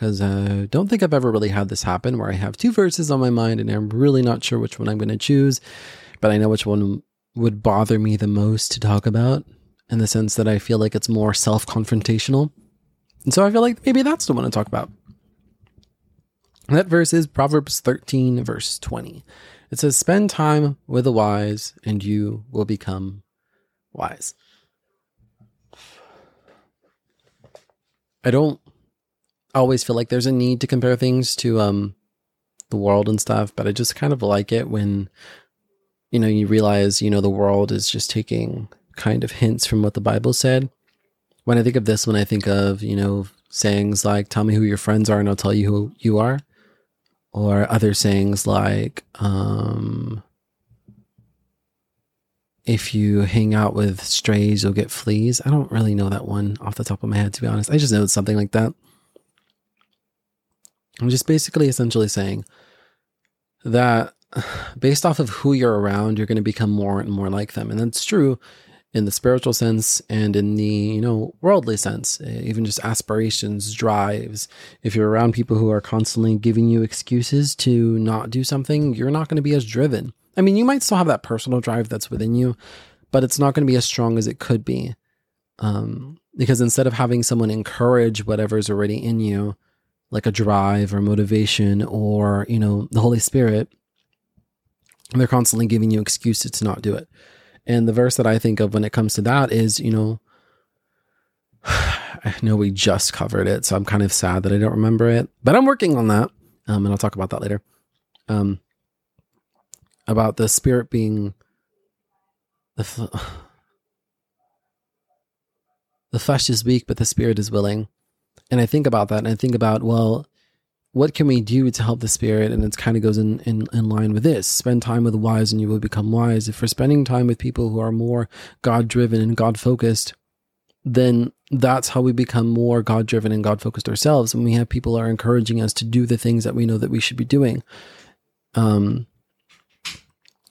because I uh, don't think I've ever really had this happen where I have two verses on my mind and I'm really not sure which one I'm going to choose, but I know which one would bother me the most to talk about in the sense that I feel like it's more self confrontational. And so I feel like maybe that's the one to talk about. That verse is Proverbs 13, verse 20. It says, Spend time with the wise, and you will become wise. I don't always feel like there's a need to compare things to um the world and stuff, but I just kind of like it when you know you realize, you know, the world is just taking kind of hints from what the Bible said. When I think of this, when I think of, you know, sayings like, tell me who your friends are and I'll tell you who you are, or other sayings like, um, if you hang out with strays, you'll get fleas. I don't really know that one off the top of my head, to be honest. I just know it's something like that. I'm just basically essentially saying that based off of who you're around, you're going to become more and more like them. And that's true in the spiritual sense and in the you know worldly sense even just aspirations drives if you're around people who are constantly giving you excuses to not do something you're not going to be as driven i mean you might still have that personal drive that's within you but it's not going to be as strong as it could be um, because instead of having someone encourage whatever's already in you like a drive or motivation or you know the holy spirit they're constantly giving you excuses to not do it and the verse that I think of when it comes to that is, you know, I know we just covered it, so I'm kind of sad that I don't remember it, but I'm working on that. Um, and I'll talk about that later. Um, about the spirit being the f- the flesh is weak, but the spirit is willing. And I think about that, and I think about well, what can we do to help the spirit? And it kind of goes in, in, in line with this spend time with the wise and you will become wise. If we're spending time with people who are more God driven and God focused, then that's how we become more God driven and God focused ourselves. And we have people are encouraging us to do the things that we know that we should be doing. Um,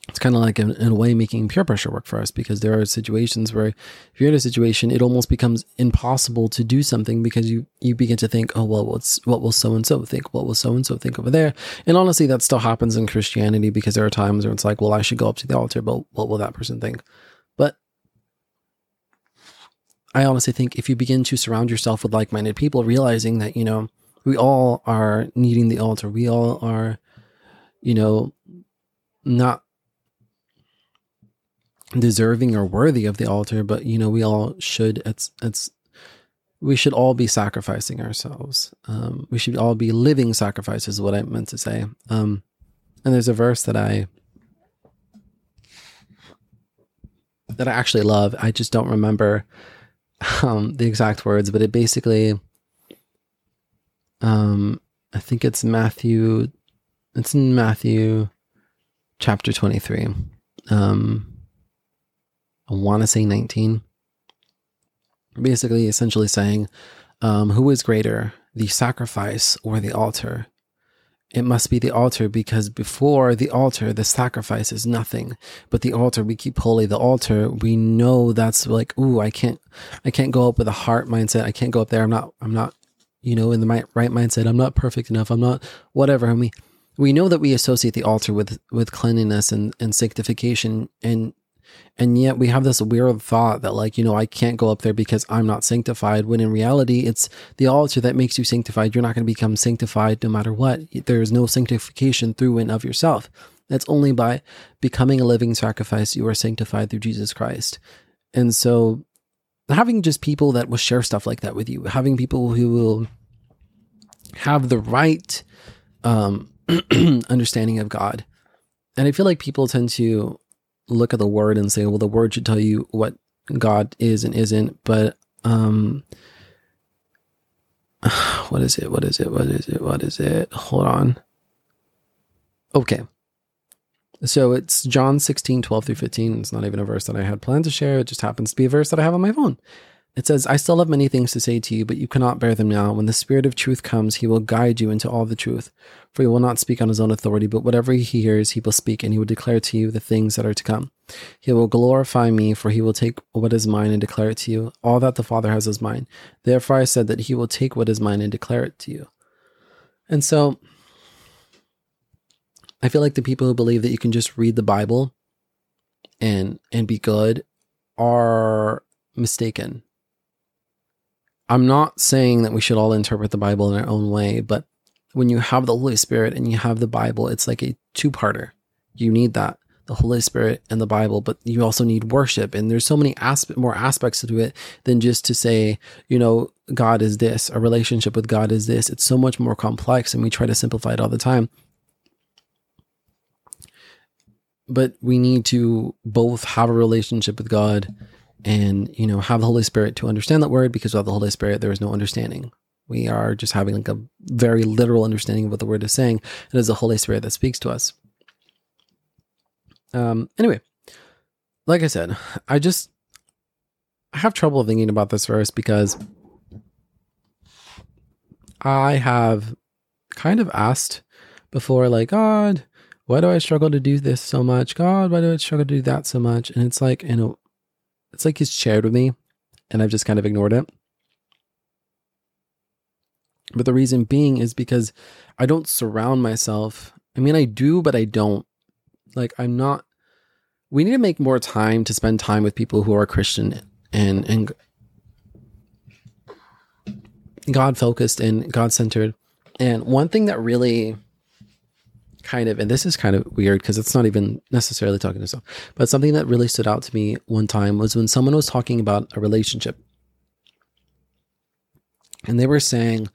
it's kind of like in, a way making peer pressure work for us because there are situations where if you're in a situation it almost becomes impossible to do something because you you begin to think oh well what's what will so and so think? What will so and so think over there? And honestly that still happens in christianity because there are times where it's like well i should go up to the altar but what will that person think? But i honestly think if you begin to surround yourself with like-minded people realizing that you know we all are needing the altar. We all are you know not deserving or worthy of the altar, but you know, we all should it's it's we should all be sacrificing ourselves. Um, we should all be living sacrifices is what I meant to say. Um, and there's a verse that I that I actually love. I just don't remember um, the exact words, but it basically um, I think it's Matthew it's in Matthew chapter 23. Um, I want to say 19. Basically, essentially saying, um, who is greater, the sacrifice or the altar? It must be the altar because before the altar, the sacrifice is nothing. But the altar, we keep holy. The altar, we know that's like, ooh, I can't, I can't go up with a heart mindset. I can't go up there. I'm not, I'm not, you know, in the right mindset. I'm not perfect enough. I'm not whatever. And we, we know that we associate the altar with, with cleanliness and, and sanctification. And and yet we have this weird thought that, like, you know, I can't go up there because I'm not sanctified, when in reality, it's the altar that makes you sanctified. You're not going to become sanctified no matter what. There is no sanctification through and of yourself. It's only by becoming a living sacrifice you are sanctified through Jesus Christ. And so having just people that will share stuff like that with you, having people who will have the right um, understanding of God. And I feel like people tend to look at the word and say, well, the word should tell you what God is and isn't. But um, what is it? What is it? What is it? What is it? Hold on. Okay. So it's John 16, 12 through 15. It's not even a verse that I had planned to share. It just happens to be a verse that I have on my phone. It says, I still have many things to say to you, but you cannot bear them now. When the Spirit of truth comes, he will guide you into all the truth. For he will not speak on his own authority, but whatever he hears, he will speak, and he will declare to you the things that are to come. He will glorify me, for he will take what is mine and declare it to you. All that the Father has is mine. Therefore I said that he will take what is mine and declare it to you. And so I feel like the people who believe that you can just read the Bible and and be good are mistaken. I'm not saying that we should all interpret the Bible in our own way, but when you have the Holy Spirit and you have the Bible, it's like a two-parter. You need that, the Holy Spirit and the Bible, but you also need worship. And there's so many aspe- more aspects to it than just to say, you know, God is this, a relationship with God is this. It's so much more complex, and we try to simplify it all the time. But we need to both have a relationship with God and, you know, have the Holy Spirit to understand that word because without the Holy Spirit, there is no understanding. We are just having like a very literal understanding of what the word is saying. It is the Holy Spirit that speaks to us. Um, anyway, like I said, I just I have trouble thinking about this verse because I have kind of asked before, like, God, why do I struggle to do this so much? God, why do I struggle to do that so much? And it's like, you know, it's like he's shared with me and I've just kind of ignored it. But the reason being is because I don't surround myself. I mean, I do, but I don't. Like, I'm not. We need to make more time to spend time with people who are Christian and and God focused and God centered. And one thing that really kind of, and this is kind of weird because it's not even necessarily talking to yourself, but something that really stood out to me one time was when someone was talking about a relationship. And they were saying,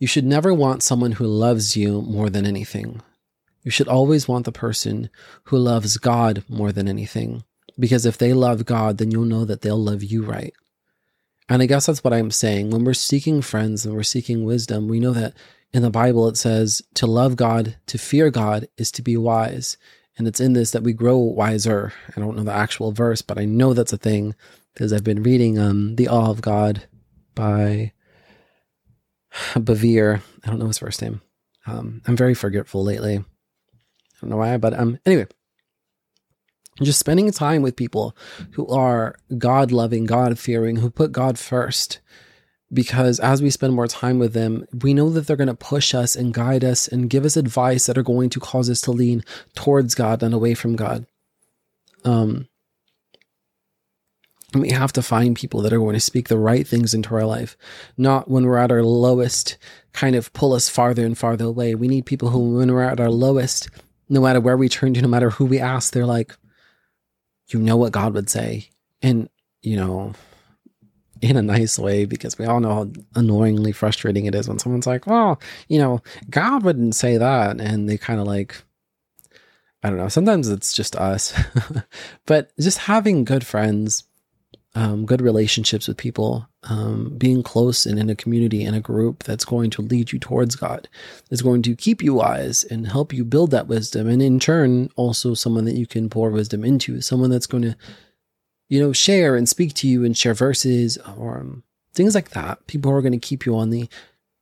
you should never want someone who loves you more than anything. You should always want the person who loves God more than anything. Because if they love God, then you'll know that they'll love you right. And I guess that's what I'm saying. When we're seeking friends and we're seeking wisdom, we know that in the Bible it says to love God, to fear God is to be wise. And it's in this that we grow wiser. I don't know the actual verse, but I know that's a thing because I've been reading um, The Awe of God by Bevere. I don't know his first name. Um, I'm very forgetful lately. I don't know why, but um, anyway, just spending time with people who are God loving, God fearing, who put God first. Because as we spend more time with them, we know that they're going to push us and guide us and give us advice that are going to cause us to lean towards God and away from God. Um, we have to find people that are going to speak the right things into our life, not when we're at our lowest, kind of pull us farther and farther away. We need people who, when we're at our lowest, no matter where we turn to, no matter who we ask, they're like, you know what God would say. And, you know, in a nice way, because we all know how annoyingly frustrating it is when someone's like, well, you know, God wouldn't say that. And they kind of like, I don't know, sometimes it's just us. but just having good friends, um, good relationships with people, um, being close and in a community and a group that's going to lead you towards God, is going to keep you wise and help you build that wisdom. And in turn, also someone that you can pour wisdom into, someone that's going to, you know, share and speak to you and share verses or um, things like that. People who are going to keep you on the,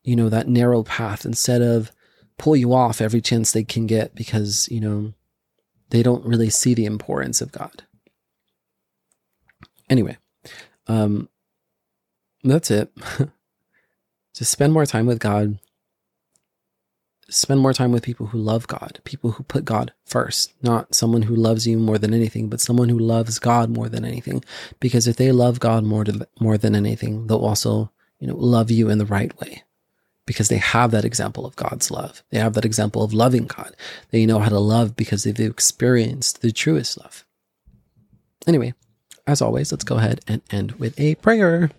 you know, that narrow path instead of pull you off every chance they can get because, you know, they don't really see the importance of God. Anyway, um, that's it. Just spend more time with God. Spend more time with people who love God, people who put God first, not someone who loves you more than anything, but someone who loves God more than anything. Because if they love God more, to, more than anything, they'll also, you know, love you in the right way because they have that example of God's love. They have that example of loving God. They know how to love because they've experienced the truest love. Anyway, as always, let's go ahead and end with a prayer.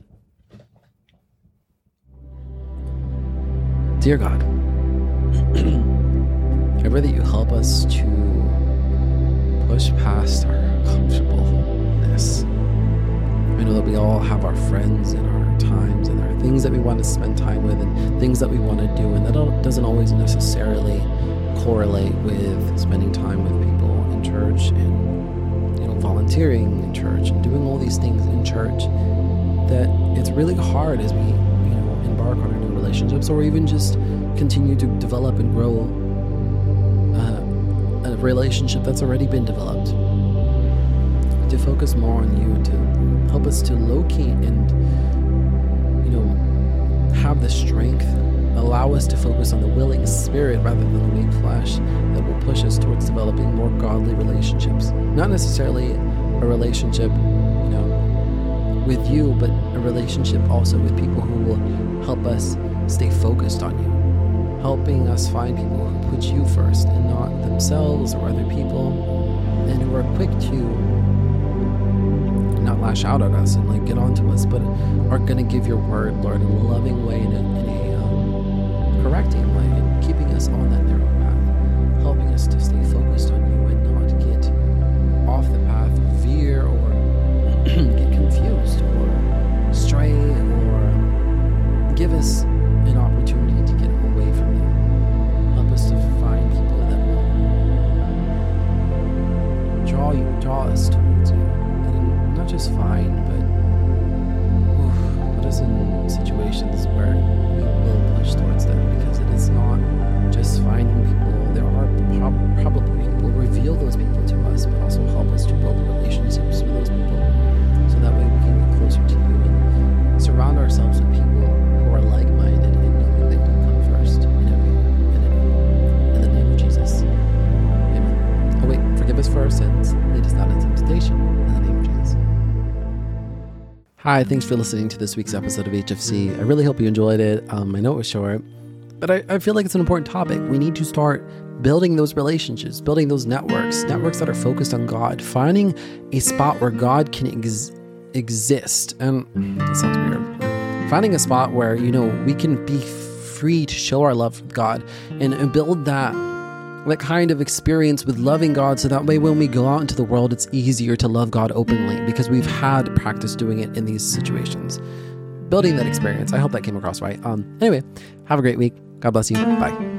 Dear God, I pray that you help us to push past our comfortableness. I know that we all have our friends and our times and our things that we want to spend time with and things that we want to do, and that doesn't always necessarily correlate with spending time with people in church and you know volunteering in church and doing all these things in church. That it's really hard as we you know embark on our new relationships or even just continue to develop and grow uh, a relationship that's already been developed. To focus more on you, to help us to locate and, you know, have the strength, allow us to focus on the willing spirit rather than the weak flesh that will push us towards developing more godly relationships. Not necessarily a relationship, you know, with you, but a relationship also with people who will help us stay focused on you, helping us find people who put you first and not themselves or other people, and who are quick to not lash out at us and like get onto us, but are going to give your word, Lord, in a loving way, in in a correcting way, and keeping us on that narrow path, helping us to stay focused on you and not get off the Hi, thanks for listening to this week's episode of HFC. I really hope you enjoyed it. Um, I know it was short, but I, I, feel like it's an important topic. We need to start building those relationships, building those networks, networks that are focused on God, finding a spot where God can ex- exist. And that sounds weird. Finding a spot where, you know, we can be free to show our love for God and, and build that that kind of experience with loving God so that way when we go out into the world, it's easier to love God openly because we've had practice doing it in these situations. Building that experience. I hope that came across right. Um, anyway, have a great week. God bless you. Bye.